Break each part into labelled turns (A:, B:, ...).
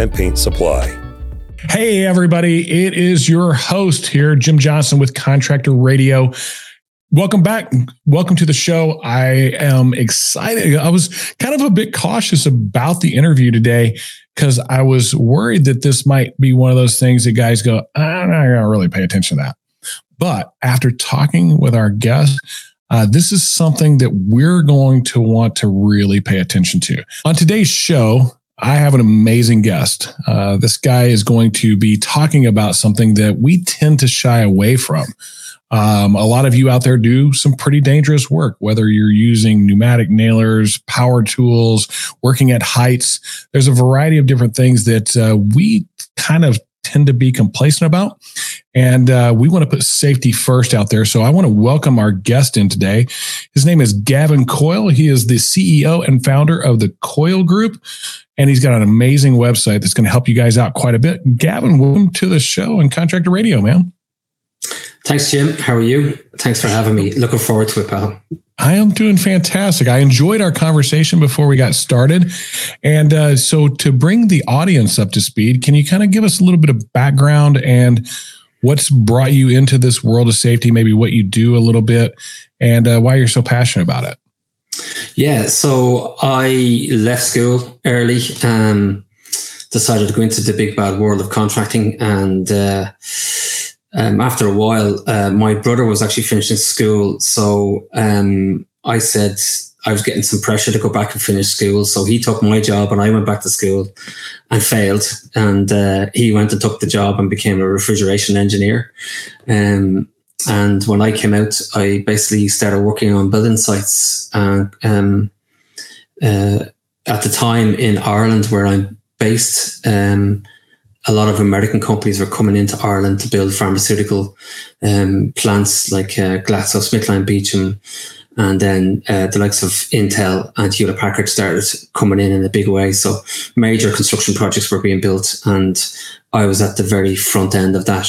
A: and Paint Supply.
B: Hey, everybody. It is your host here, Jim Johnson with Contractor Radio. Welcome back. Welcome to the show. I am excited. I was kind of a bit cautious about the interview today because I was worried that this might be one of those things that guys go, I'm not going to really pay attention to that. But after talking with our guest, uh, this is something that we're going to want to really pay attention to. On today's show, I have an amazing guest. Uh, this guy is going to be talking about something that we tend to shy away from. Um, a lot of you out there do some pretty dangerous work, whether you're using pneumatic nailers, power tools, working at heights. There's a variety of different things that uh, we kind of tend to be complacent about. And uh, we want to put safety first out there. So I want to welcome our guest in today. His name is Gavin Coyle. He is the CEO and founder of the Coyle Group. And he's got an amazing website that's going to help you guys out quite a bit. Gavin, welcome to the show and Contractor Radio, man.
C: Thanks, Jim. How are you? Thanks for having me. Looking forward to it, pal.
B: I am doing fantastic. I enjoyed our conversation before we got started. And uh, so, to bring the audience up to speed, can you kind of give us a little bit of background and what's brought you into this world of safety, maybe what you do a little bit, and uh, why you're so passionate about it?
C: Yeah, so I left school early, um, decided to go into the big bad world of contracting, and uh, um, after a while, uh, my brother was actually finishing school. So um, I said I was getting some pressure to go back and finish school. So he took my job and I went back to school and failed. And uh, he went and took the job and became a refrigeration engineer. Um, and when I came out, I basically started working on building sites. And um, uh, at the time in Ireland, where I'm based, um, a lot of American companies were coming into Ireland to build pharmaceutical um, plants like uh, GlaxoSmithKline Beecham, and then uh, the likes of Intel and Hewlett Packard started coming in in a big way. So major construction projects were being built, and I was at the very front end of that.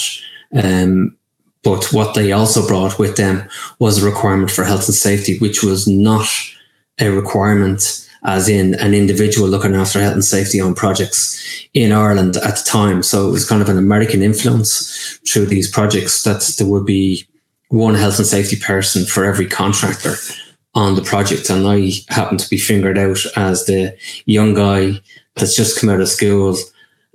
C: Um, but what they also brought with them was a requirement for health and safety, which was not a requirement as in an individual looking after health and safety on projects in Ireland at the time. So it was kind of an American influence through these projects that there would be one health and safety person for every contractor on the project. And I happened to be fingered out as the young guy that's just come out of school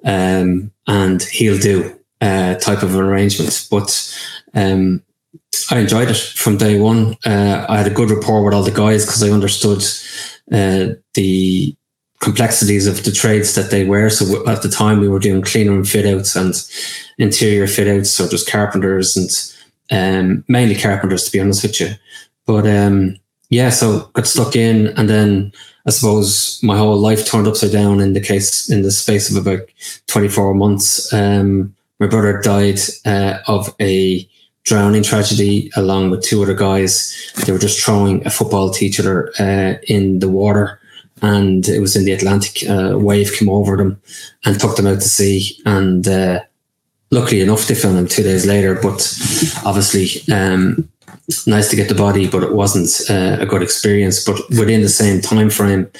C: um, and he'll do uh, type of arrangement. But um, I enjoyed it from day one. Uh, I had a good rapport with all the guys because I understood uh, the complexities of the trades that they were. So at the time, we were doing clean and fit outs and interior fit outs, so just carpenters and um, mainly carpenters, to be honest with you. But um, yeah, so got stuck in, and then I suppose my whole life turned upside down in the case in the space of about 24 months. Um, my brother died uh, of a drowning tragedy along with two other guys. They were just throwing a football to each other uh, in the water, and it was in the Atlantic. Uh, wave came over them and took them out to sea. And uh, luckily enough, they found them two days later. But obviously, um, nice to get the body, but it wasn't uh, a good experience. But within the same time frame.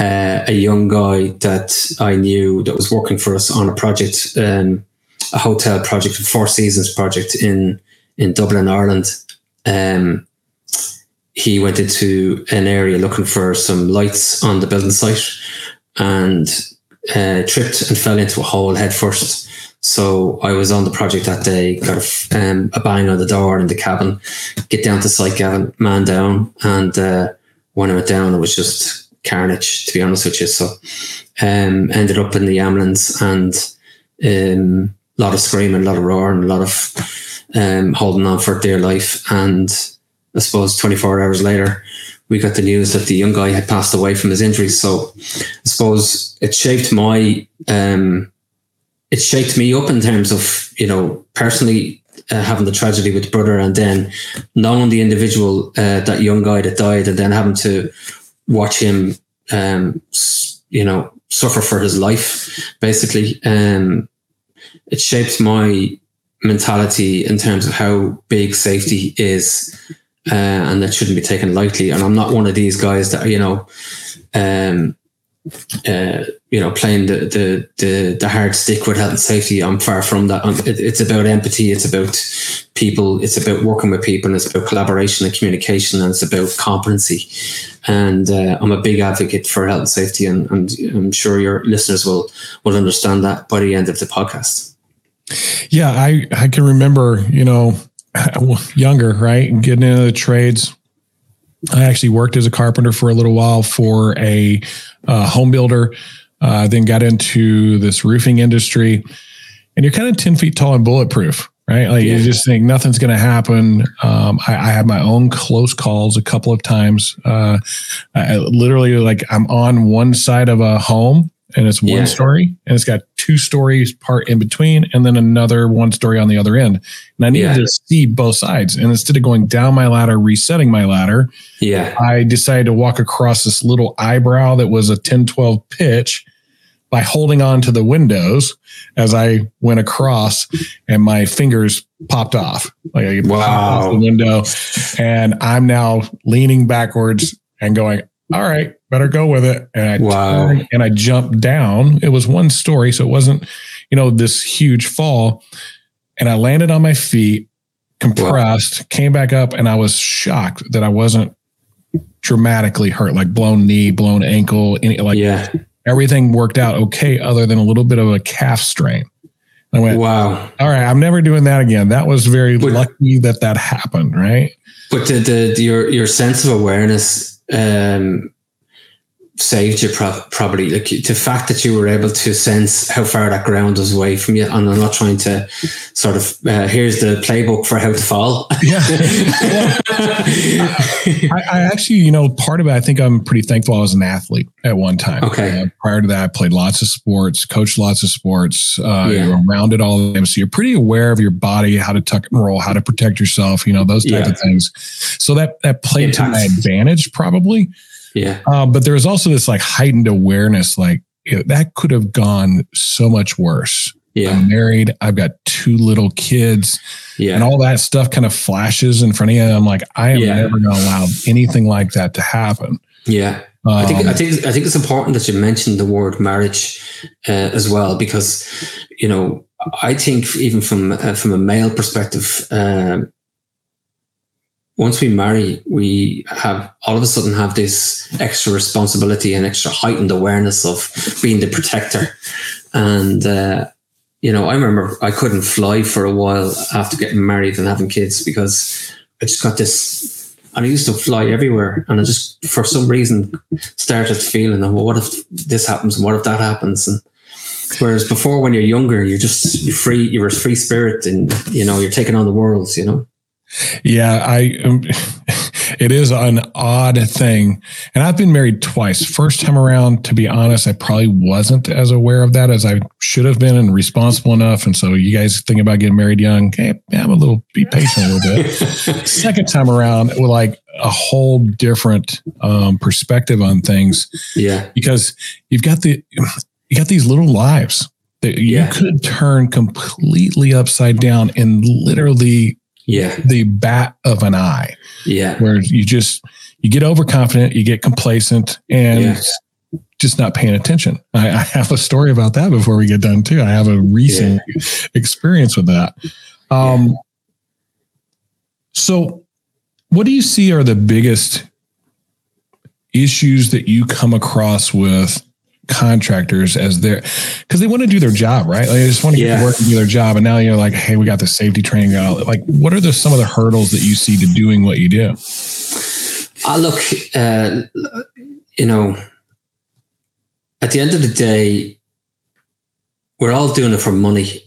C: Uh, a young guy that I knew that was working for us on a project, um, a hotel project, a Four Seasons project in in Dublin, Ireland. Um, he went into an area looking for some lights on the building site and uh, tripped and fell into a hole head first. So I was on the project that day, got a, um, a bang on the door in the cabin, get down to site, Gavin, man down. And uh, when I went down, it was just carnage, to be honest with you. So um, ended up in the ambulance and um, a lot of screaming, a lot of roaring, a lot of um, holding on for dear life. And I suppose 24 hours later, we got the news that the young guy had passed away from his injuries. So I suppose it shaped my um, it shaped me up in terms of you know personally uh, having the tragedy with brother and then knowing the individual uh, that young guy that died and then having to watch him um, you know suffer for his life basically. Um, it shapes my mentality in terms of how big safety is uh, and that shouldn't be taken lightly. And i'm not one of these guys that you know um, uh, you know, playing the, the, the the hard stick with health and safety. I'm far from that. It, it's about empathy. It's about people. It's about working with people. And it's about collaboration and communication. And it's about competency. And uh, I'm a big advocate for health and safety. And, and I'm sure your listeners will will understand that by the end of the podcast.
B: Yeah, I I can remember, you know, younger, right, getting into the trades. I actually worked as a carpenter for a little while for a uh, home builder, uh, then got into this roofing industry. And you're kind of 10 feet tall and bulletproof, right? Like yeah. you just think nothing's going to happen. Um, I, I had my own close calls a couple of times. Uh, I, literally, like I'm on one side of a home and it's one yeah. story and it's got two stories part in between and then another one story on the other end. And I needed yeah. to see both sides. And instead of going down my ladder, resetting my ladder,
C: yeah,
B: I decided to walk across this little eyebrow that was a 10, 12 pitch by holding on to the windows as I went across and my fingers popped off. Like I wow. off the window and I'm now leaning backwards and going, all right, better go with it. And I wow. turned and I jumped down. It was one story, so it wasn't, you know, this huge fall. And I landed on my feet, compressed, wow. came back up, and I was shocked that I wasn't dramatically hurt, like blown knee, blown ankle, any like yeah. everything worked out okay, other than a little bit of a calf strain. I went, wow. All right, I'm never doing that again. That was very but, lucky that that happened, right?
C: But the, the, your your sense of awareness um, saved you pro- probably like the fact that you were able to sense how far that ground was away from you and i'm not trying to sort of uh, here's the playbook for how to fall. Yeah,
B: I, I, actually you know part of it i think i'm pretty thankful i was an athlete at one time.
C: Okay.
B: Uh, prior to that i played lots of sports coached lots of sports uh, yeah. you around it all of them. So you're pretty aware of your body how to tuck and roll how to protect yourself you know those type yeah. of things. So that that played to my advantage probably
C: yeah.
B: Um, but there was also this like heightened awareness, like it, that could have gone so much worse.
C: Yeah.
B: I'm married. I've got two little kids.
C: Yeah.
B: And all that stuff kind of flashes in front of you. I'm like, I am yeah. never going to allow anything like that to happen.
C: Yeah. Um, I think I think I think it's important that you mentioned the word marriage uh, as well because you know I think even from uh, from a male perspective, um, once we marry, we have all of a sudden have this extra responsibility and extra heightened awareness of being the protector. And, uh, you know, I remember I couldn't fly for a while after getting married and having kids because I just got this, and I used to fly everywhere. And I just, for some reason, started feeling, well, what if this happens? And what if that happens? And, Whereas before, when you're younger, you're just you're free. You're a free spirit, and you know you're taking on the world. You know.
B: Yeah, I. Um, it is an odd thing, and I've been married twice. First time around, to be honest, I probably wasn't as aware of that as I should have been, and responsible enough. And so, you guys think about getting married young? Hey, I'm a little be patient a little bit. Second time around, with like a whole different um, perspective on things.
C: Yeah,
B: because you've got the you got these little lives that you yeah. could turn completely upside down and literally
C: yeah
B: the bat of an eye
C: yeah
B: where you just you get overconfident you get complacent and yeah. just not paying attention I, I, have a story about that before we get done too i have a recent yeah. experience with that um yeah. so what do you see are the biggest issues that you come across with contractors as their because they want to do their job, right? Like they just want to yeah. get to work and do their job. And now you're like, hey, we got the safety training out. Like, what are the some of the hurdles that you see to doing what you do?
C: I look, uh, you know, at the end of the day, we're all doing it for money.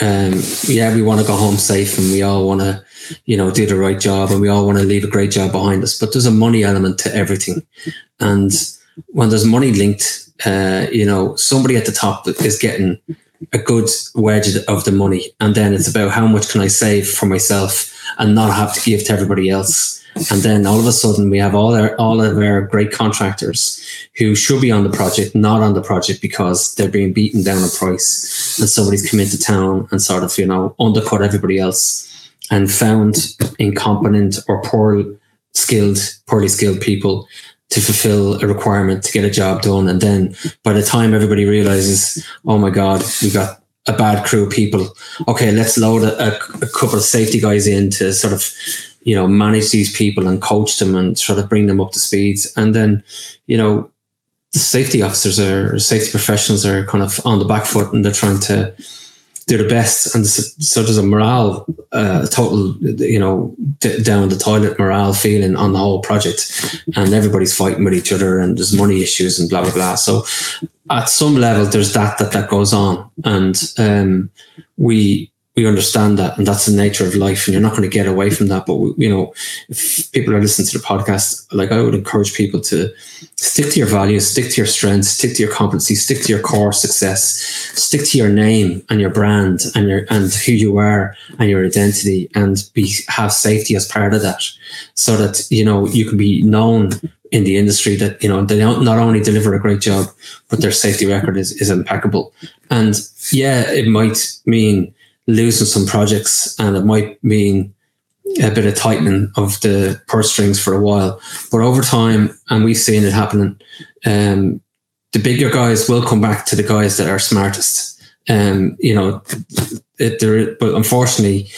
C: Um, yeah, we want to go home safe, and we all want to, you know, do the right job, and we all want to leave a great job behind us. But there's a money element to everything, and when there's money linked uh, you know, somebody at the top is getting a good wedge of the money. And then it's about how much can I save for myself and not have to give to everybody else. And then all of a sudden we have all our all of our great contractors who should be on the project, not on the project because they're being beaten down a price and somebody's come into town and sort of, you know, undercut everybody else and found incompetent or poor skilled, poorly skilled people to fulfill a requirement to get a job done. And then by the time everybody realizes, oh my God, we got a bad crew of people. Okay, let's load a, a, couple of safety guys in to sort of, you know, manage these people and coach them and sort of bring them up to speed. And then, you know, the safety officers or safety professionals are kind of on the back foot and they're trying to do the best, and so there's a morale, uh, total, you know, d- down the toilet morale feeling on the whole project, and everybody's fighting with each other, and there's money issues and blah blah blah. So at some level, there's that that that goes on, and um, we we understand that and that's the nature of life and you're not going to get away from that but you know if people are listening to the podcast like i would encourage people to stick to your values stick to your strengths stick to your competency stick to your core success stick to your name and your brand and your and who you are and your identity and be have safety as part of that so that you know you can be known in the industry that you know they don't not only deliver a great job but their safety record is, is impeccable. And yeah it might mean losing some projects and it might mean a bit of tightening of the purse strings for a while. But over time, and we've seen it happening, um, the bigger guys will come back to the guys that are smartest. Um, you know, it, there, but unfortunately,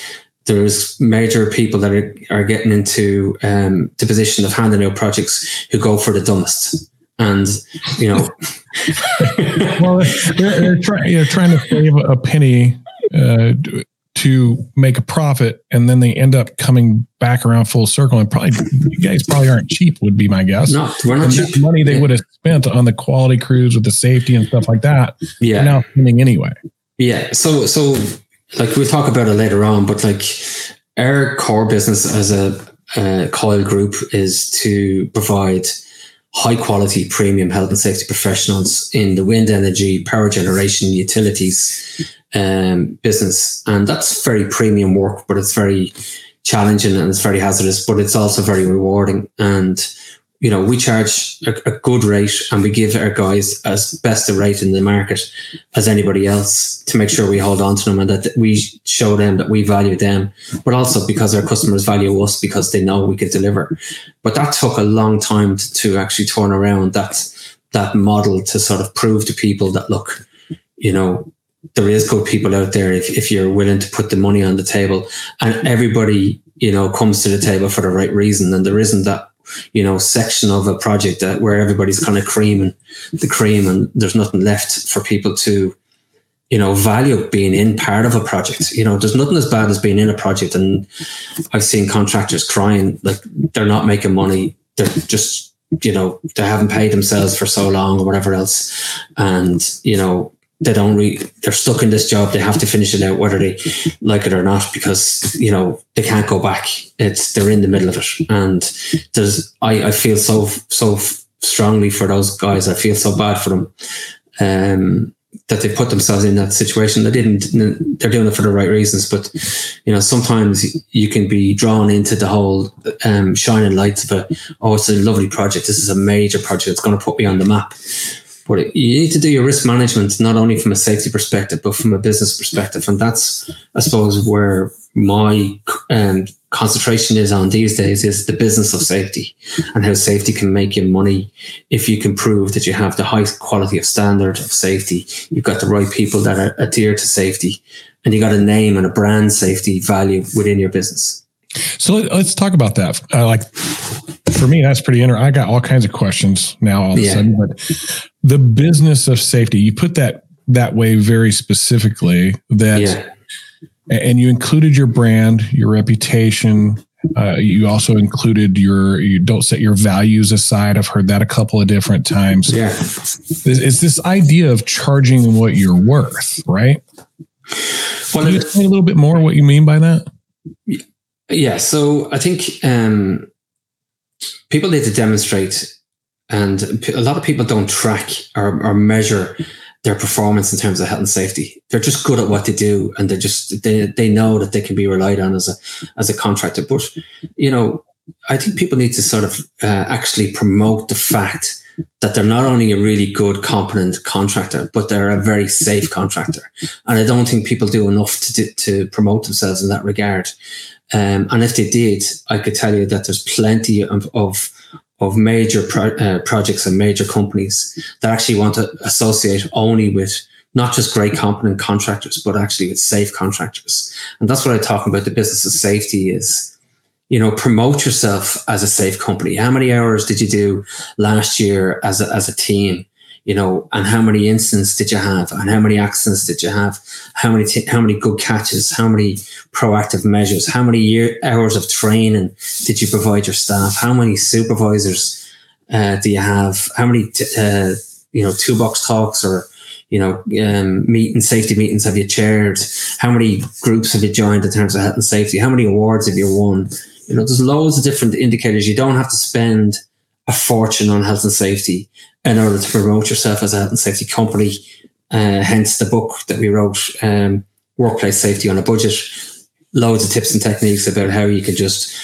C: there's major people that are, are getting into um, the position of handing out projects who go for the dumbest. And you know,
B: well, they're, they're, try, they're trying to save a penny uh, to make a profit, and then they end up coming back around full circle. And probably you guys probably aren't cheap, would be my guess.
C: No, we're not cheap.
B: Money they yeah. would have spent on the quality crews with the safety and stuff like that.
C: Yeah,
B: now spending anyway.
C: Yeah. So so like we'll talk about it later on, but like our core business as a uh, Coyle group is to provide high quality premium health and safety professionals in the wind energy, power generation, utilities um, business. And that's very premium work, but it's very challenging and it's very hazardous, but it's also very rewarding. And, you know, we charge a, a good rate and we give our guys as best a rate in the market as anybody else to make sure we hold on to them and that we show them that we value them, but also because our customers value us because they know we can deliver. But that took a long time to, to actually turn around that that model to sort of prove to people that look, you know, there is good people out there if, if you're willing to put the money on the table and everybody you know comes to the table for the right reason and there isn't that you know section of a project that where everybody's kind of creaming the cream and there's nothing left for people to you know value being in part of a project. You know there's nothing as bad as being in a project. And i've seen contractors crying like they're not making money. They're just you know they haven't paid themselves for so long or whatever else. And you know they don't re- they're stuck in this job they have to finish it out whether they like it or not because you know they can't go back. It's they're in the middle of it. And there's i i feel so so strongly for those guys. I feel so bad for them um that they put themselves in that situation. They didn't they're doing it for the right reasons but you know sometimes you can be drawn into the whole um shining lights of a oh it's a lovely project. This is a major project. It's going to put me on the map but you need to do your risk management not only from a safety perspective but from a business perspective. And that's i suppose where my um, concentration is on these days is the business of safety and how safety can make you money if you can prove that you have the highest quality of standard of safety. You've got the right people that are adhere to safety and you got a name and a brand safety value within your business.
B: So let's talk about that. Uh, like for me, that's pretty interesting. I got all kinds of questions now all of yeah. a sudden, but the business of safety, you put that that way very specifically that, yeah. and you included your brand, your reputation. Uh, you also included your, you don't set your values aside. I've heard that a couple of different times.
C: Yeah.
B: It's this idea of charging what you're worth, right? Well, Can you explain a little bit more what you mean by that?
C: Yeah, so I think um, people need to demonstrate, and a lot of people don't track or, or measure their performance in terms of health and safety. They're just good at what they do, and they're just they they know that they can be relied on as a as a contractor. But you know, I think people need to sort of uh, actually promote the fact that they're not only a really good, competent contractor, but they're a very safe contractor. And I don't think people do enough to do, to promote themselves in that regard. Um, and if they did, I could tell you that there's plenty of, of of major pro- uh, projects and major companies that actually want to associate only with not just great competent contractors, but actually with safe contractors. And that's what I talk about. The business of safety is, you know, promote yourself as a safe company. How many hours did you do last year as a, as a team? You know, and how many incidents did you have, and how many accidents did you have, how many t- how many good catches, how many proactive measures, how many year hours of training did you provide your staff, how many supervisors uh, do you have, how many t- uh, you know toolbox talks or you know um, meeting safety meetings have you chaired, how many groups have you joined in terms of health and safety, how many awards have you won, you know, there's loads of different indicators. You don't have to spend a fortune on health and safety in order to promote yourself as a health and safety company. Uh, hence the book that we wrote, um, Workplace Safety on a Budget. Loads of tips and techniques about how you can just,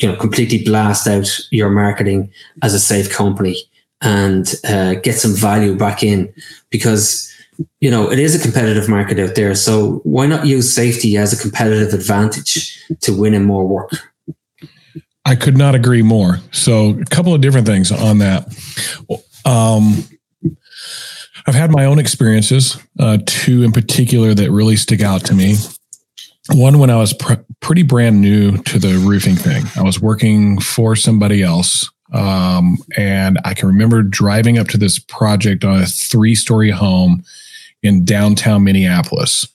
C: you know, completely blast out your marketing as a safe company and uh, get some value back in because you know it is a competitive market out there. So why not use safety as a competitive advantage to win in more work?
B: I could not agree more. So, a couple of different things on that. Um, I've had my own experiences, uh, two in particular that really stick out to me. One, when I was pr- pretty brand new to the roofing thing, I was working for somebody else. Um, and I can remember driving up to this project on a three story home in downtown Minneapolis.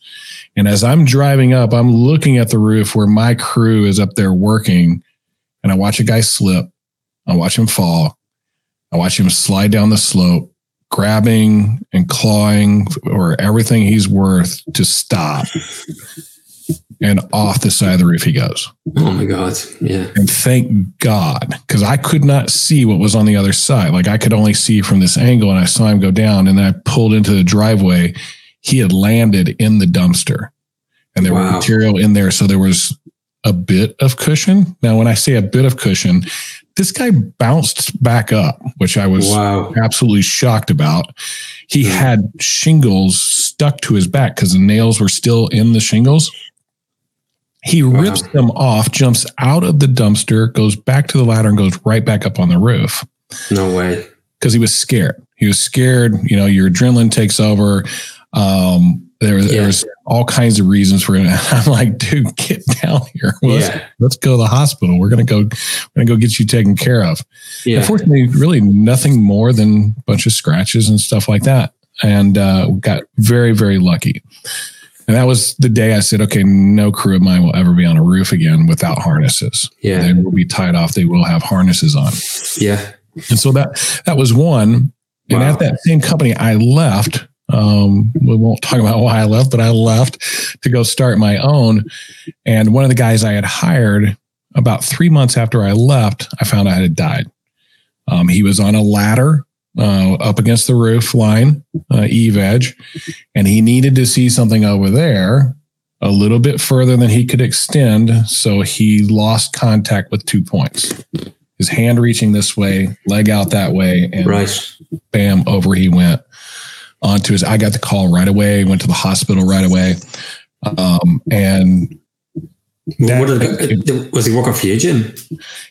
B: And as I'm driving up, I'm looking at the roof where my crew is up there working and I watch a guy slip. I watch him fall. I watch him slide down the slope, grabbing and clawing or everything he's worth to stop. And off the side of the roof he goes.
C: Oh my God. Yeah.
B: And thank God, because I could not see what was on the other side. Like I could only see from this angle and I saw him go down and I pulled into the driveway. He had landed in the dumpster and there wow. was material in there. So there was a bit of cushion. Now, when I say a bit of cushion, this guy bounced back up, which I was wow. absolutely shocked about. He hmm. had shingles stuck to his back because the nails were still in the shingles. He wow. rips them off, jumps out of the dumpster, goes back to the ladder, and goes right back up on the roof.
C: No way.
B: Because he was scared. He was scared. You know, your adrenaline takes over. Um, there, yeah. there's all kinds of reasons for it. I'm like, dude, get down here. Let's, let's go to the hospital. We're gonna go. We're gonna go get you taken care of. Yeah. Unfortunately, really nothing more than a bunch of scratches and stuff like that. And uh, got very, very lucky. And that was the day I said, okay, no crew of mine will ever be on a roof again without harnesses.
C: Yeah.
B: They will be tied off. They will have harnesses on.
C: Yeah.
B: And so that that was one. And at that same company, I left um, we won't talk about why I left, but I left to go start my own. And one of the guys I had hired about three months after I left, I found out had died. Um, he was on a ladder uh, up against the roof line, uh, eave edge, and he needed to see something over there a little bit further than he could extend. So he lost contact with two points. His hand reaching this way, leg out that way, and right. bam, over he went onto his. I got the call right away. Went to the hospital right away, um, and
C: that, did, was he working for you, Jim?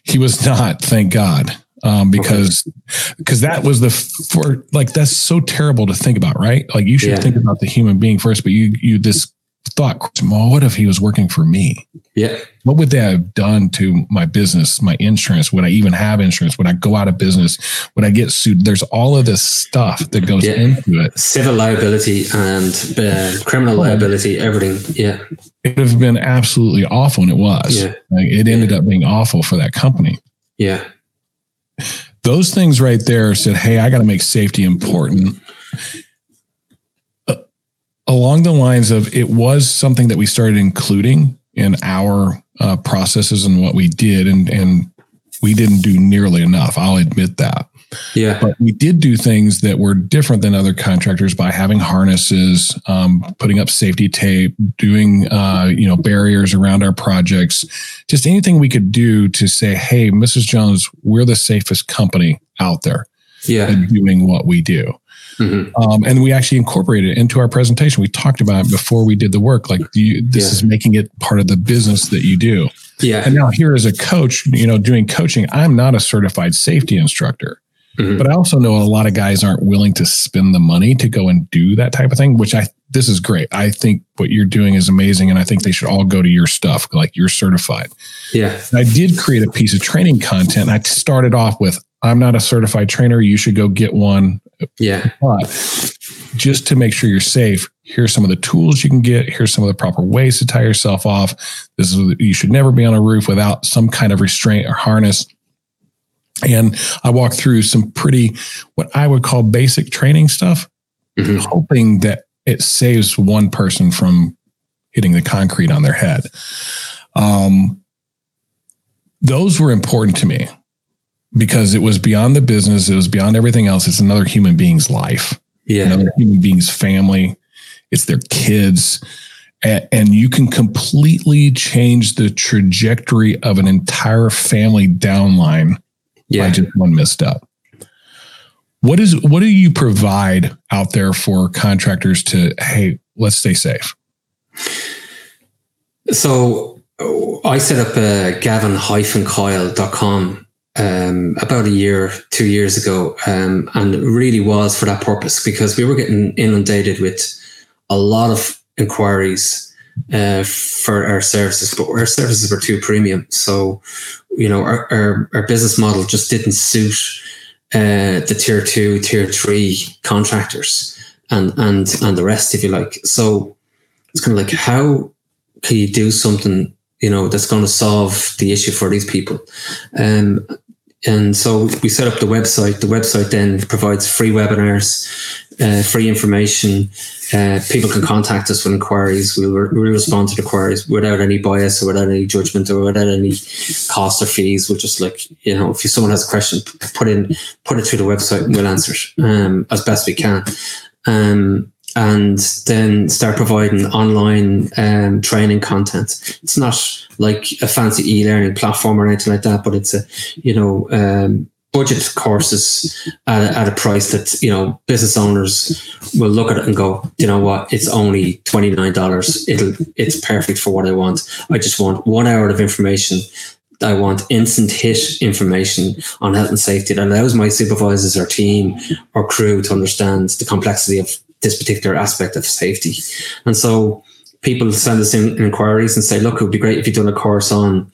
B: He was not, thank God, um, because because okay. that was the for like that's so terrible to think about, right? Like you should yeah. think about the human being first, but you you this thought, well, what if he was working for me?
C: Yeah.
B: What would that have done to my business, my insurance? Would I even have insurance? Would I go out of business? Would I get sued? There's all of this stuff that goes yeah. into it.
C: Civil liability and uh, criminal liability, everything. Yeah.
B: It would have been absolutely awful, and it was. Yeah. Like, it ended yeah. up being awful for that company.
C: Yeah.
B: Those things right there said, hey, I got to make safety important along the lines of it was something that we started including in our uh, processes and what we did and and we didn't do nearly enough. I'll admit that.
C: Yeah.
B: But we did do things that were different than other contractors by having harnesses, um, putting up safety tape, doing uh, you know barriers around our projects, just anything we could do to say, hey, Mrs. Jones, we're the safest company out there
C: Yeah.
B: doing what we do.
C: Mhm.
B: Um, and we actually incorporated it into our presentation. We talked about it before we did the work. Like you, this
C: Yeah.
B: is making it part of the business that you do.
C: Yeah.
B: And now here as a coach, you know, doing coaching, I'm not a certified safety instructor,
C: Mhm.
B: but I also know a lot of guys aren't willing to spend the money to go and do that type of thing, which I, this is great. I think what you're doing is amazing. And I think they should all go to your stuff. Like you're certified.
C: Yeah.
B: And I did create a piece of training content. And I started off with, I'm not a certified trainer. You should go get one.
C: Yeah.
B: But just to make sure you're safe, here's some of the tools you can get. Here's some of the proper ways to tie yourself off. This is you should never be on a roof without some kind of restraint or harness. And I walked through some pretty what I would call basic training stuff,
C: Mhm.
B: hoping that it saves one person from hitting the concrete on their head. Um, those were important to me because it was beyond the business. It was beyond everything else. It's another human being's life
C: Yeah.
B: another human being's family, it's their kids. A- And you can completely change the trajectory of an entire family downline by
C: Yeah.
B: just one misstep. What is what do you provide out there for contractors to hey, let's stay safe?
C: So I set up uh, gavin-coyle.com um, about a year, two years ago, um, and it really was for that purpose because we were getting inundated with a lot of inquiries uh, for our services, but our services were too premium. So, you know, our, our, our business model just didn't suit uh, the tier two, tier three contractors and, and, and the rest, if you like. So it's kind of like, how can you do something you know that's going to solve the issue for these people. Um, and so we set up the website. The website then provides free webinars uh, free information. Uh, people can contact us with inquiries. We'll, we'll respond to the inquiries without any bias or without any judgment or without any cost or fees. We'll just like you know if someone has a question put in put it through the website and we'll answer it um, as best we can. Um, and then start providing online um, training content. It's not like a fancy e-learning platform or anything like that, but it's a you know um, budget courses at a, at a price that you know business owners will look at it and go, you know what, it's only twenty nine dollars. It'll it's perfect for what I want. I just want one hour of information. I want instant hit information on health and safety that allows my supervisors or team or crew to understand the complexity of this particular aspect of safety. And so people send us in inquiries and say, look, it would be great if you'd done a course on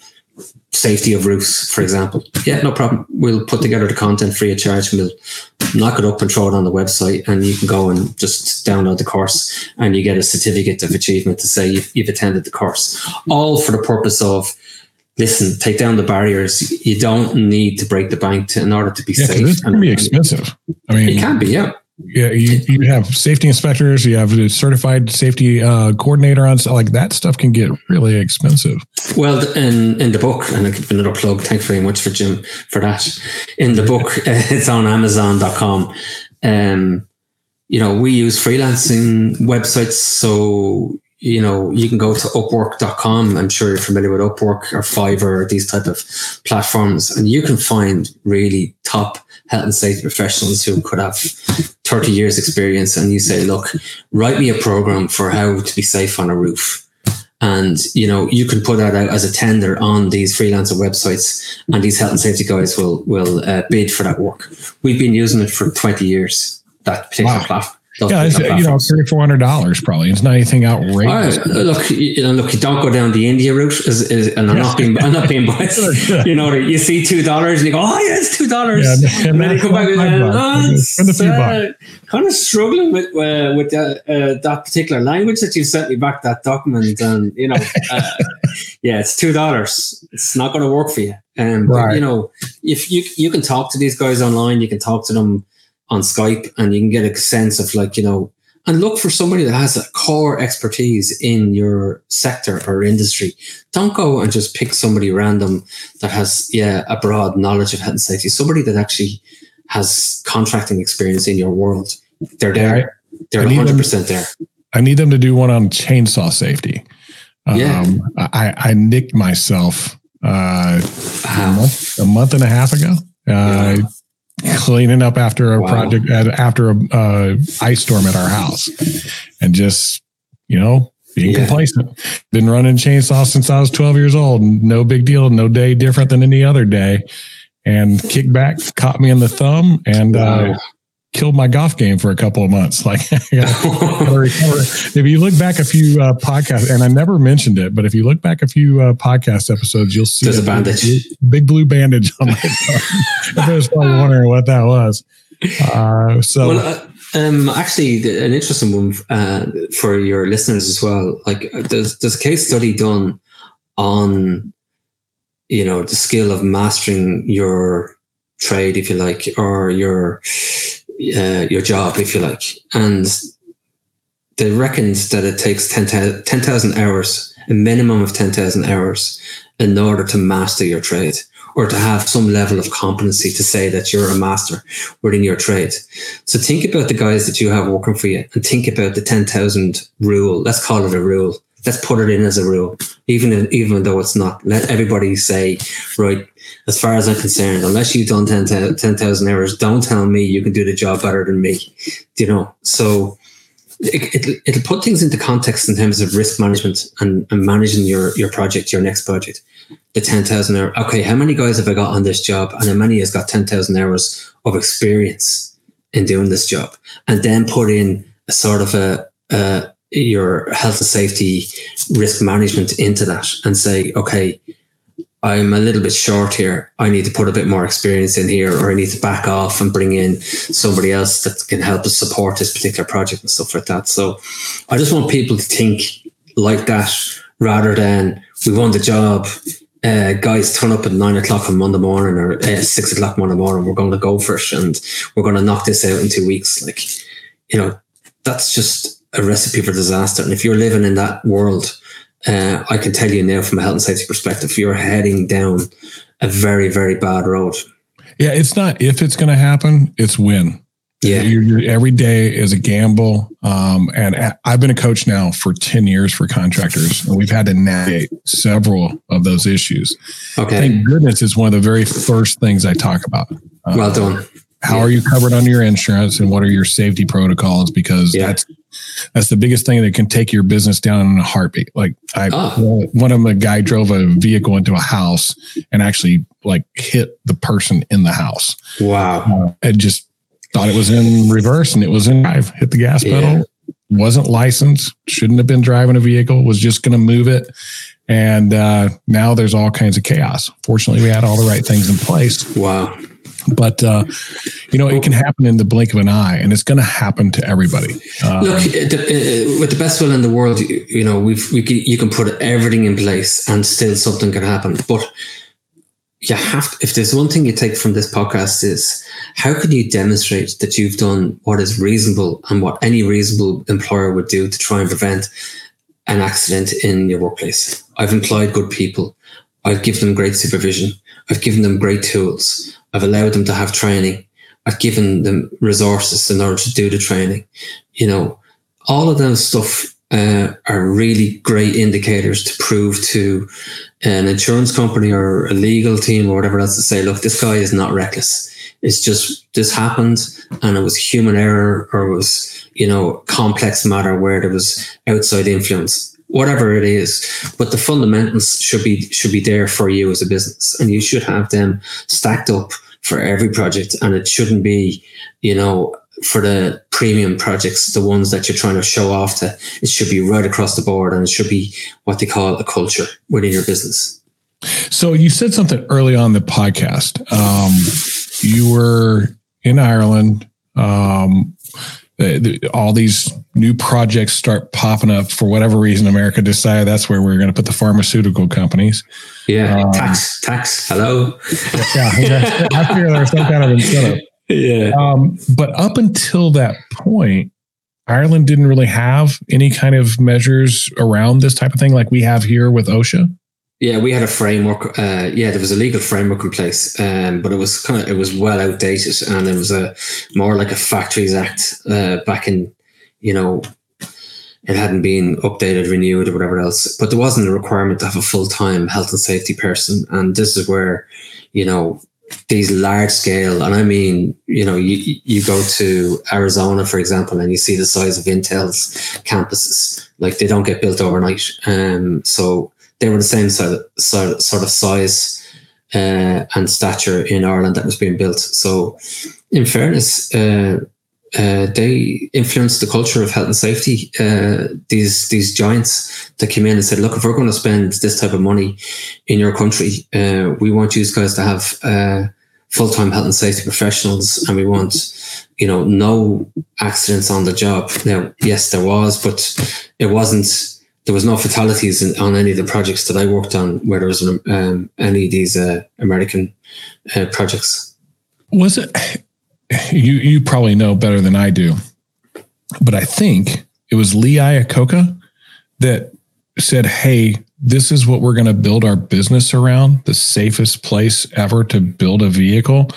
C: safety of roofs, for example. Yeah, no problem. We'll put together the content free of charge and we'll knock it up and throw it on the website and you can go and just download the course and you get a certificate of achievement to say you've, you've attended the course. All for the purpose of listen, take down the barriers. You don't need to break the bank to, in order to be
B: Yeah,
C: safe.
B: this can be expensive. I mean,
C: It can be, yeah.
B: Yeah, you, you have safety inspectors, you have a certified safety uh, coordinator on, so like that stuff can get really expensive.
C: Well, in in the book, and another plug. Thanks very much for Jim for that. In the book, it's on Amazon.com. Um, you know, we use freelancing websites, so you know you can go to Upwork.com. I'm sure you're familiar with Upwork or Fiverr these type of platforms, and you can find really top health and safety professionals who could have 30 years experience. And you say, look, write me a program for how to be safe on a roof and you know you can put that out as a tender on these freelancer websites and these health and safety guys will will uh, bid for that work we've been using it for 20 years that particular
B: Wow.
C: platform
B: Yeah, it's, you know, three or four hundred dollars probably. It's not anything outrageous.
C: look, you know, look, you don't go down the India route, is, is, and I'm not being, I'm not being biased. You know, you see two dollars, and you go, "Oh yeah, it's two dollars,"
B: Yeah,
C: and then you come back and
B: five
C: uh, oh, it's,
B: Spend a few
C: uh, kind of struggling with uh, with that, uh, that particular language that you sent me back that document, and you know, uh, yeah, it's two dollars. It's not going to work for you. Um, but,
B: Right.
C: you know, if you you can talk to these guys online, you can talk to them on Skype, and you can get a sense of like you know and look for somebody that has a core expertise in your sector or industry. Don't go and just pick somebody random that has, yeah, a broad knowledge of health and safety. Somebody that actually has contracting experience in your world. They're there. They're 100% them, there.
B: I need them to do one on chainsaw safety. Yeah. Um, I, I nicked myself uh, a, month, a month and a half ago. Uh, yeah cleaning up after a wow. project after a uh, ice storm at our house and just you know being yeah. complacent been running chainsaw since i was 12 years old no big deal no day different than any other day and kickback caught me in the thumb and wow. uh, killed my golf game for a couple of months. Like, if you look back a few uh, podcasts, and I never mentioned it, but if you look back a few uh, podcast episodes, you'll see There's
C: a bandage,
B: big, big, blue bandage on my thumb. I was probably wondering what that was. Uh, so. Well, uh,
C: um, actually, an interesting one uh, for your listeners as well. Like, there's there's a case study done on, you know, the skill of mastering your trade, if you like, or your uh, your job, if you like. And they reckoned that it takes 10,000 10, hours, a minimum of 10,000 hours in order to master your trade or to have some level of competency to say that you're a master within your trade. So think about the guys that you have working for you and think about the 10,000 rule. Let's call it a rule. Let's put it in as a rule, even even though it's not. Let everybody say, right, as far as I'm concerned, unless you've done 10,000 10, hours, don't tell me you can do the job better than me. You know, so it, it, it'll put things into context in terms of risk management and, and managing your, your project, your next project. The 10,000 hour, okay, how many guys have I got on this job? And how many has got 10,000 hours of experience in doing this job? And then put in a sort of a, a your health and safety risk management into that and say, okay, I'm a little bit short here. I need to put a bit more experience in here, or I need to back off and bring in somebody else that can help us support this particular project and stuff like that. So I just want people to think like that rather than we won the job. Uh, guys turn up at nine o'clock on Monday morning or uh, six o'clock Monday morning. We're going to go for it and we're going to knock this out in two weeks. Like, you know, that's just a recipe for disaster. And if you're living in that world, uh, I can tell you now from a health and safety perspective, you're heading down a very, very bad road.
B: Yeah, it's not if it's going to happen, it's when.
C: Yeah.
B: You're, you're, every day is a gamble. Um, and I've been a coach now for 10 years for contractors, and we've had to navigate several of those issues.
C: Okay.
B: Thank goodness it's one of the very first things I talk about.
C: well done.
B: How yeah. are you covered under your insurance and what are your safety protocols? Because yeah. that's that's the biggest thing that can take your business down in a heartbeat. Like I, oh. one of them, a guy drove a vehicle into a house and actually like hit the person in the house.
C: Wow.
B: Uh, it just thought it was in reverse and it was in drive, hit the gas pedal, yeah. wasn't licensed, shouldn't have been driving a vehicle, was just going to move it. And uh, now there's all kinds of chaos. Fortunately, we had all the right things in place.
C: Wow.
B: But uh, you know, it can happen in the blink of an eye, and it's going to happen to everybody.
C: Uh, Look, the, with the best will in the world, you, you know, we've we can, you can put everything in place, and still something can happen. But you have to, if there's one thing you take from this podcast is how can you demonstrate that you've done what is reasonable and what any reasonable employer would do to try and prevent an accident in your workplace. I've employed good people. I've given them great supervision. I've given them great tools. I've allowed them to have training. I've given them resources in order to do the training. You know, all of those stuff uh, are really great indicators to prove to an insurance company or a legal team or whatever else to say, look, this guy is not reckless. It's just this happened and it was human error or it was, you know, complex matter where there was outside influence whatever it is but the fundamentals should be should be there for you as a business and you should have them stacked up for every project and it shouldn't be you know for the premium projects the ones that you're trying to show off to it should be right across the board and it should be what they call a culture within your business.
B: So you said something early on the podcast. Um, you were in ireland um, all these new projects start popping up for whatever reason. America decided that's where we're going to put the pharmaceutical companies.
C: Yeah, um, tax, tax. Hello.
B: Yeah, I figure there's some kind of incentive.
C: Yeah.
B: Um, but up until that point, Ireland didn't really have any kind of measures around this type of thing like we have here with OSHA.
C: Yeah, we had a framework. Uh, yeah, there was a legal framework in place, um, but it was kind of it was well outdated, and it was a more like a Factories Act uh, back in, you know, it hadn't been updated, renewed, or whatever else. But there wasn't a requirement to have a full time health and safety person, and this is where, you know, these large scale, and I mean, you know, you you go to Arizona, for example, and you see the size of Intel's campuses. Like they don't get built overnight, um, so they were the same sort of, sort of size uh, and stature in Ireland that was being built. So, in fairness, uh, uh, they influenced the culture of health and safety. Uh, these these giants that came in and said, "Look, if we're going to spend this type of money in your country, uh, we want you guys to have uh, full time health and safety professionals, and we want." You know, no accidents on the job. Now, yes, there was, but it wasn't there was no fatalities in, on any of the projects that I worked on where there was um, any of these uh, American uh, projects.
B: Was it? You you probably know better than I do, but I think it was Lee Iacocca that said, "Hey, this is what we're going to build our business around. The safest place ever to build a vehicle."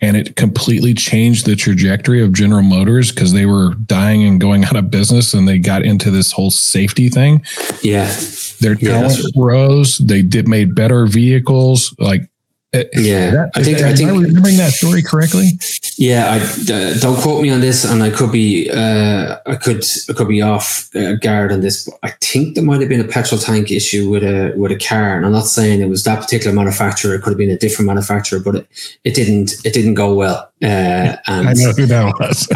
B: and it completely changed the trajectory of General Motors because they were dying and going out of business and they got into this whole safety thing.
C: Yeah.
B: Their talent yeah, rose. They did made better vehicles. Like
C: uh, yeah, that, I think
B: I
C: think
B: remembering that story correctly.
C: Yeah, I uh, don't quote me on this, and I could be uh, I could I could be off uh, guard on this. But I think there might have been a petrol tank issue with a with a car, and I'm not saying it was that particular manufacturer. It could have been a different manufacturer, but it, it didn't it didn't go well. Uh, and
B: I know who that was.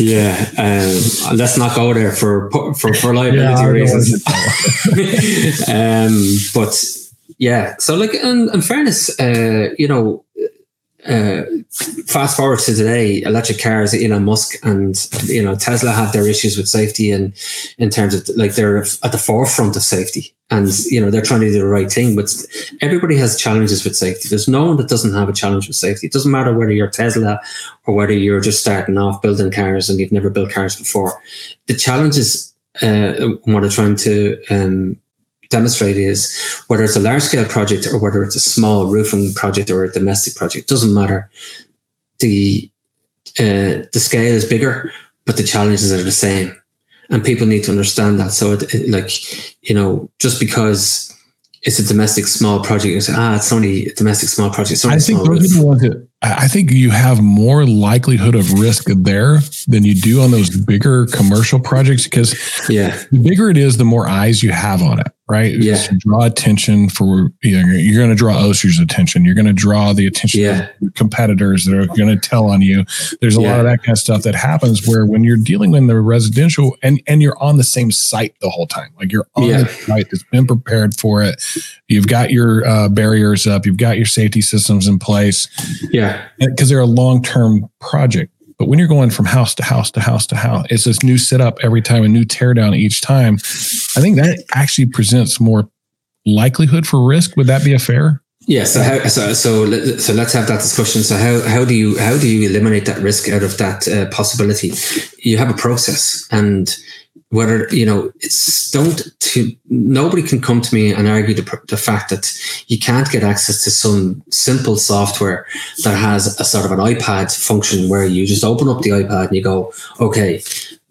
C: yeah, um, let's not go there for for for liability yeah, reasons. um, but yeah. So like, in, in fairness, uh, you know, uh, fast forward to today, electric cars, Elon Musk and you know Tesla have their issues with safety and in terms of like they're at the forefront of safety and you know they're trying to do the right thing. But everybody has challenges with safety. There's no one that doesn't have a challenge with safety. It doesn't matter whether you're Tesla or whether you're just starting off building cars and you've never built cars before. The challenges uh, what I'm trying to um, demonstrate is whether it's a large scale project or whether it's a small roofing project or a domestic project, doesn't matter. The uh, the scale is bigger, but the challenges are the same, and people need to understand that. So, it, it, like you know, just because it's a domestic small project, you say, ah, it's only a domestic small project.
B: I think those are the ones I think you have more likelihood of risk there than you do on those bigger commercial projects because
C: yeah,
B: the bigger it is, the more eyes you have on it right?
C: Yeah.
B: draw attention for you know, you're going to draw OSHA's attention. You're going to draw the attention
C: yeah.
B: of competitors that are going to tell on you. There's a yeah. lot of that kind of stuff that happens where when you're dealing in the residential and and you're on the same site the whole time, like you're on yeah. the site that's been prepared for it. You've got your uh, barriers up. You've got your safety systems in place.
C: Yeah,
B: because they're a long term project. But when you're going from house to house to house to house, it's this new setup every time, a new teardown each time. I think that actually presents more likelihood for risk. Would that be a fair?
C: Yeah. So how, so so so let's have that discussion. So how how do you how do you eliminate that risk out of that uh, possibility? You have a process, and whether you know it's don't to nobody can come to me and argue the, the fact that you can't get access to some simple software that has a sort of an ipad function where you just open up the ipad and you go okay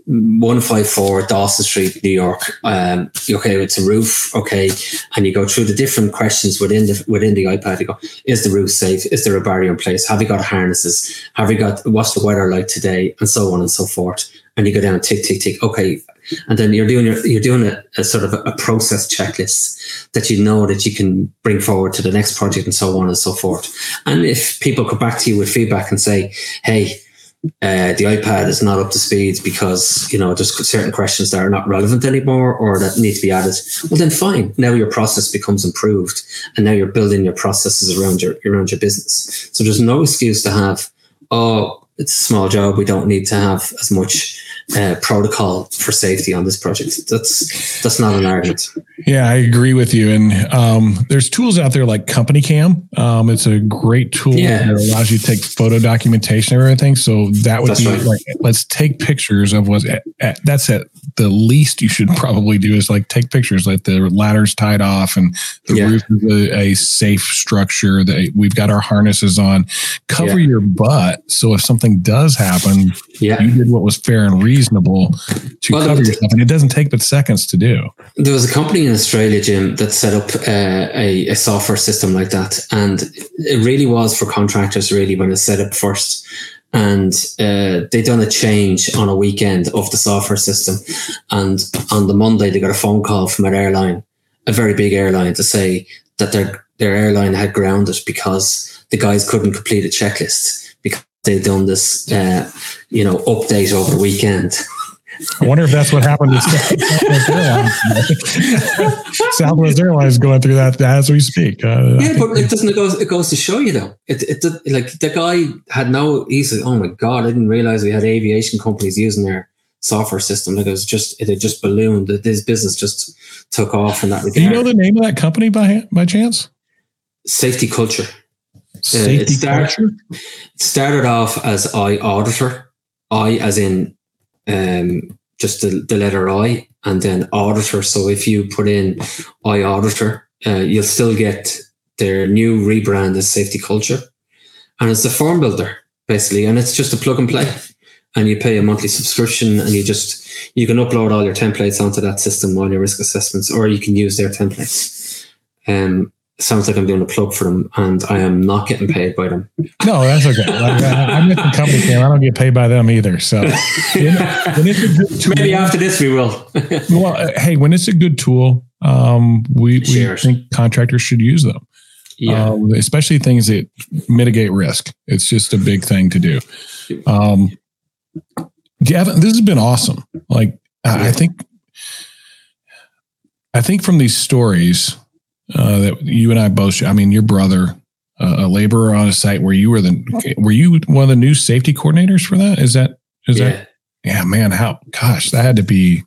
C: 154 Dawson Street, New York. Um, okay, it's a roof. Okay, and you go through the different questions within the within the iPad. You go: Is the roof safe? Is there a barrier in place? Have you got harnesses? Have you got what's the weather like today? And so on and so forth. And you go down tick tick tick. Okay, and then you're doing your, you're doing a, a sort of a, a process checklist that you know that you can bring forward to the next project and so on and so forth. And if people come back to you with feedback and say, "Hey," uh, the iPad is not up to speed because you know there's certain questions that are not relevant anymore or that need to be added. Well, then fine. Now your process becomes improved, and now you're building your processes around your around your business. So there's no excuse to have oh it's a small job. We don't need to have as much uh, protocol for safety on this project. That's that's not an argument.
B: Yeah, I agree with you. And um, there's tools out there like CompanyCam. Um, it's a great tool
C: Yeah.
B: that allows you to take photo documentation of everything. So that would
C: That's
B: be
C: right.
B: like, let's take pictures of what's at, at, that's at the least you should probably do is like take pictures, like the ladder's tied off and the
C: Yeah.
B: roof is a, a safe structure that we've got our harnesses on. Cover
C: Yeah.
B: your butt. So if something does happen,
C: Yeah.
B: you did what was fair and reasonable to
C: Well,
B: cover yourself. And it doesn't take but seconds to do.
C: There was a company in Australia, Jim, that set up uh, a, a software system like that, and it really was for contractors. Really, when it set up first, and uh, they done a change on a weekend of the software system, and on the Monday they got a phone call from an airline, a very big airline, to say that their their airline had grounded because the guys couldn't complete a checklist they'd done this, uh, you know, update over the weekend.
B: I wonder if that's what happened to Southwest Airlines. Southwest Airlines is going through that as we speak. Uh,
C: Yeah, but it doesn't. It goes. It goes to show you though. It, it like the guy had no. He said, "Oh my god, I didn't realize we had aviation companies using their software system. Like it was just it had just ballooned. That this business just took off in that regard.
B: do you know the name of that company by by chance?
C: Safety culture.
B: Safety
C: start-
B: Culture.
C: It started off as iAuditor. I as in um, just the, the letter I, and then auditor. So if you put in iAuditor, uh, you'll still get their new rebrand as Safety Culture, and it's a form builder basically, and it's just a plug and play. And you pay a monthly subscription, and you just you can upload all your templates onto that system, all your risk assessments, or you can use their templates. Um, sounds like I'm doing a plug for them, and I am not getting paid by them.
B: No, that's okay. Like, I, I'm with the company, Cam. I don't get paid by them either. So when, when it's a good tool,
C: Maybe after this we will.
B: well, uh, hey, when it's a good tool, um, we, we think contractors should use them.
C: yeah.
B: um, especially things that mitigate risk. It's just a big thing to do. Um, Gavin, this has been awesome. Like I I think, I think from these stories uh, that you and I both, I mean, your brother, uh, a laborer on a site where you were the, were you one of the new safety coordinators for that? Is that, is
C: yeah.
B: that, yeah, man, how, gosh, that had to be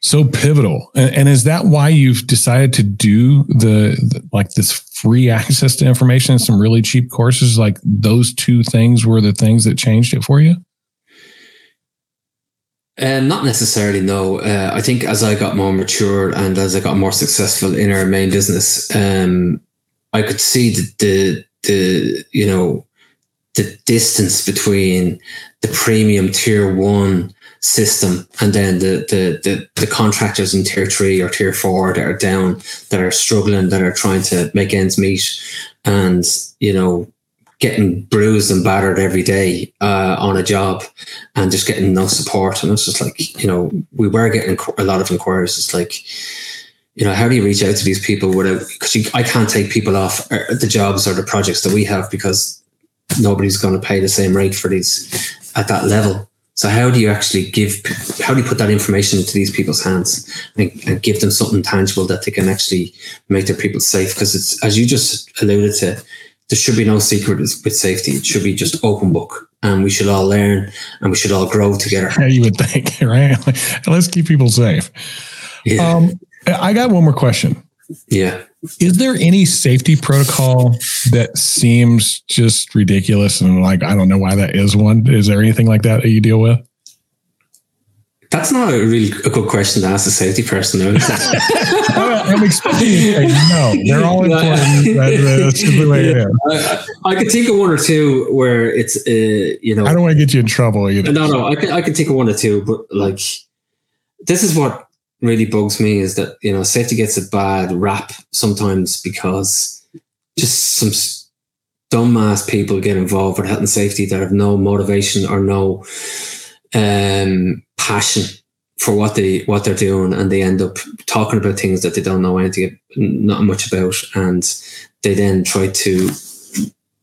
B: so pivotal. And, and is that why you've decided to do the, the like this free access to information and some really cheap courses? Like those two things were the things that changed it for you?
C: Um, not necessarily, no. Uh, I think as I got more mature and as I got more successful in our main business, um, I could see the, the the you know the distance between the premium tier one system and then the the the, the contractors in tier three or tier four that are down that are struggling that are trying to make ends meet and you know getting bruised and battered every day uh, on a job and just getting no support. And it's just like, you know, we were getting a lot of inquiries. It's like, you know, how do you reach out to these people without, because I can't take people off uh, the jobs or the projects that we have because nobody's going to pay the same rate for these at that level. So how do you actually give, how do you put that information into these people's hands and, and give them something tangible that they can actually make their people safe? Because it's, as you just alluded to, there should be no secret with safety. It should be just open book, and we should all learn and we should all grow together.
B: Yeah, you would think, right? Let's keep people safe.
C: Yeah,
B: Um, I got one more question.
C: yeah.
B: Is there any safety protocol that seems just ridiculous and like I don't know why that is one? Is there anything like that that you deal with?
C: That's not a really a good question to ask a safety person.
B: I'm expecting no. They're all important. That- That's the way it is.
C: I, I could think of one or two where it's, uh, you know,
B: I don't want to get you in trouble either.
C: no, no. I can I can think of one or two, but like, this is what really bugs me is that you know safety gets a bad rap sometimes because just some dumbass people get involved with health and safety that have no motivation or no um, passion for what they what they're doing, and they end up talking about things that they don't know anything, not much about, and they then try to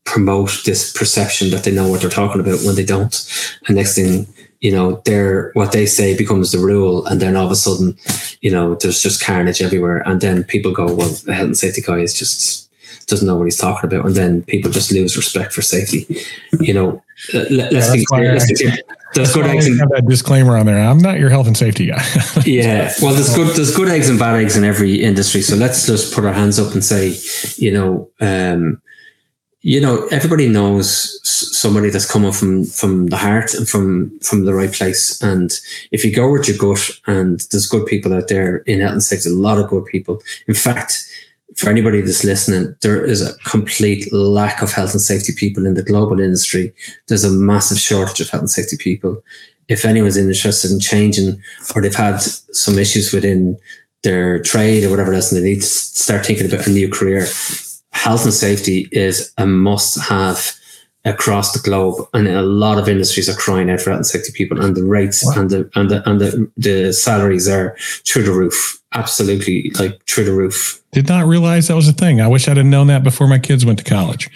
C: promote this perception that they know what they're talking about when they don't. And next thing, you know, their what they say becomes the rule, and then all of a sudden, you know, there's just carnage everywhere, and then people go, "Well, the health and safety guy is just doesn't know what he's talking about, and then people just lose respect for safety. You know, let, us think. Let's think
B: there's good eggs and have that disclaimer on there. I'm not your health and safety guy.
C: yeah, well, there's good there's good eggs and bad eggs in every industry. So let's just put our hands up and say, you know, um, you know, everybody knows somebody that's coming from from the heart and from from the right place. And if you go with your gut, and there's good people out there in health and safety, a lot of good people. In fact, for anybody that's listening, there is a complete lack of health and safety people in the global industry. There's a massive shortage of health and safety people. If anyone's interested in changing, or they've had some issues within their trade or whatever else, and they need to start thinking about a new career, health and safety is a must have across the globe and a lot of industries are crying out for health and safety people and the rates wow. and the and the and the, the salaries are through the roof. Absolutely like through the roof.
B: Did not realize that was a thing. I wish i'd have known that before my kids went to college.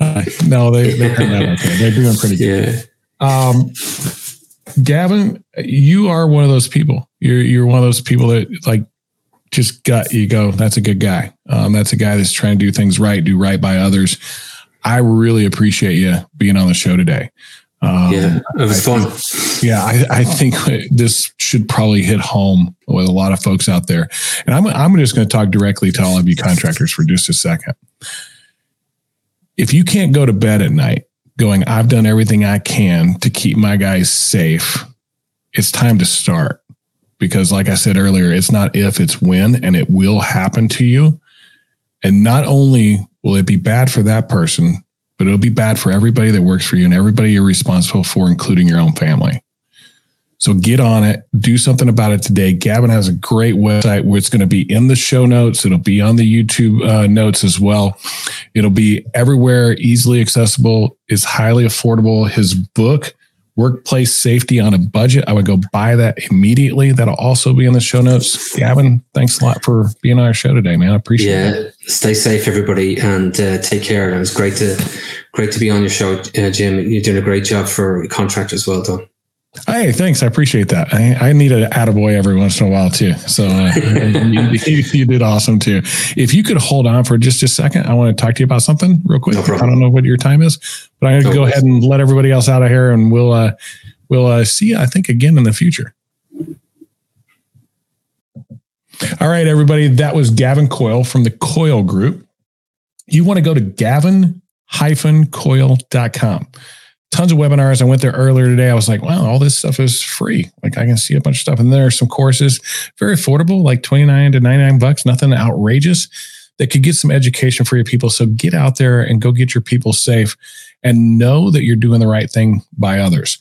B: Uh, no they, they're, okay. they're doing pretty good. Yeah. um, gavin you are one of those people. You're you're one of those people that like just gut you go that's a good guy. Um, that's a guy that's trying to do things right do right by others I really appreciate you being on the show today.
C: Um, yeah, it was I
B: fun. Think, yeah, I, I, think this should probably hit home with a lot of folks out there. And I'm, I'm just going to talk directly to all of you contractors for just a second. If you can't go to bed at night going, I've done everything I can to keep my guys safe, it's time to start. Because, like I said earlier, it's not if, it's when, and it will happen to you. And not only will it be bad for that person, but it'll be bad for everybody that works for you and everybody you're responsible for, including your own family. So get on it, do something about it today. Gavin has a great website where it's going to be in the show notes. It'll be on the YouTube uh, notes as well. It'll be everywhere, easily accessible, is highly affordable. His book workplace safety on a budget. I would go buy that immediately. That'll also be in the show notes. Gavin, thanks a lot for being on our show today, man. I appreciate yeah, it.
C: Stay safe, everybody, and uh, take care. And it was great to great to be on your show, uh, Jim. You're doing a great job for contractors. Well done.
B: Hey, thanks. I appreciate that. I, I need an attaboy every once in a while too. So uh, you, you, did awesome too. If you could hold on for just a second, I want to talk to you about something real quick. No I don't know what your time is, but I'm going to no go ahead and let everybody else out of here, and we'll uh, we'll uh, see you. I think again in the future. All right, everybody. That was Gavin Coyle from the Coyle Group. You want to go to gavin-coyle.com tons of webinars. I went there earlier today. I was like, wow, all this stuff is free. Like I can see a bunch of stuff. And there are some courses, very affordable, like 29 to 99 bucks, nothing outrageous that could get some education for your people. So get out there and go get your people safe and know that you're doing the right thing by others.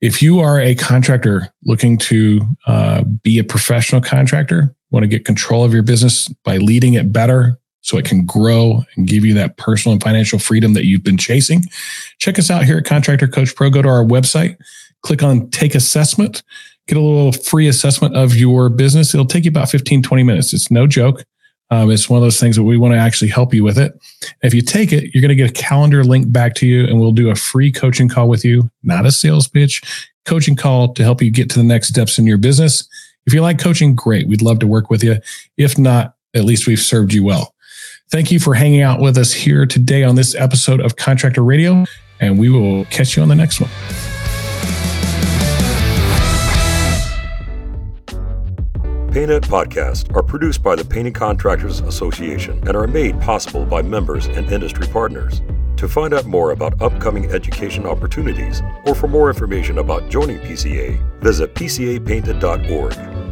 B: If you are a contractor looking to uh, be a professional contractor, want to get control of your business by leading it better, so it can grow and give you that personal and financial freedom that you've been chasing. Check us out here at Contractor Coach Pro. Go to our website, click on Take Assessment, get a little free assessment of your business. It'll take you about 15, 20 minutes. It's no joke. Um, it's one of those things that we want to actually help you with it. If you take it, you're going to get a calendar link back to you, and we'll do a free coaching call with you, not a sales pitch, coaching call to help you get to the next steps in your business. If you like coaching, great. We'd love to work with you. If not, at least we've served you well. Thank you for hanging out with us here today on this episode of Contractor Radio, and we will catch you on the next one.
A: PaintNet podcasts are produced by the Painting Contractors Association and are made possible by members and industry partners. To find out more about upcoming education opportunities or for more information about joining PCA, visit pcapainted.org.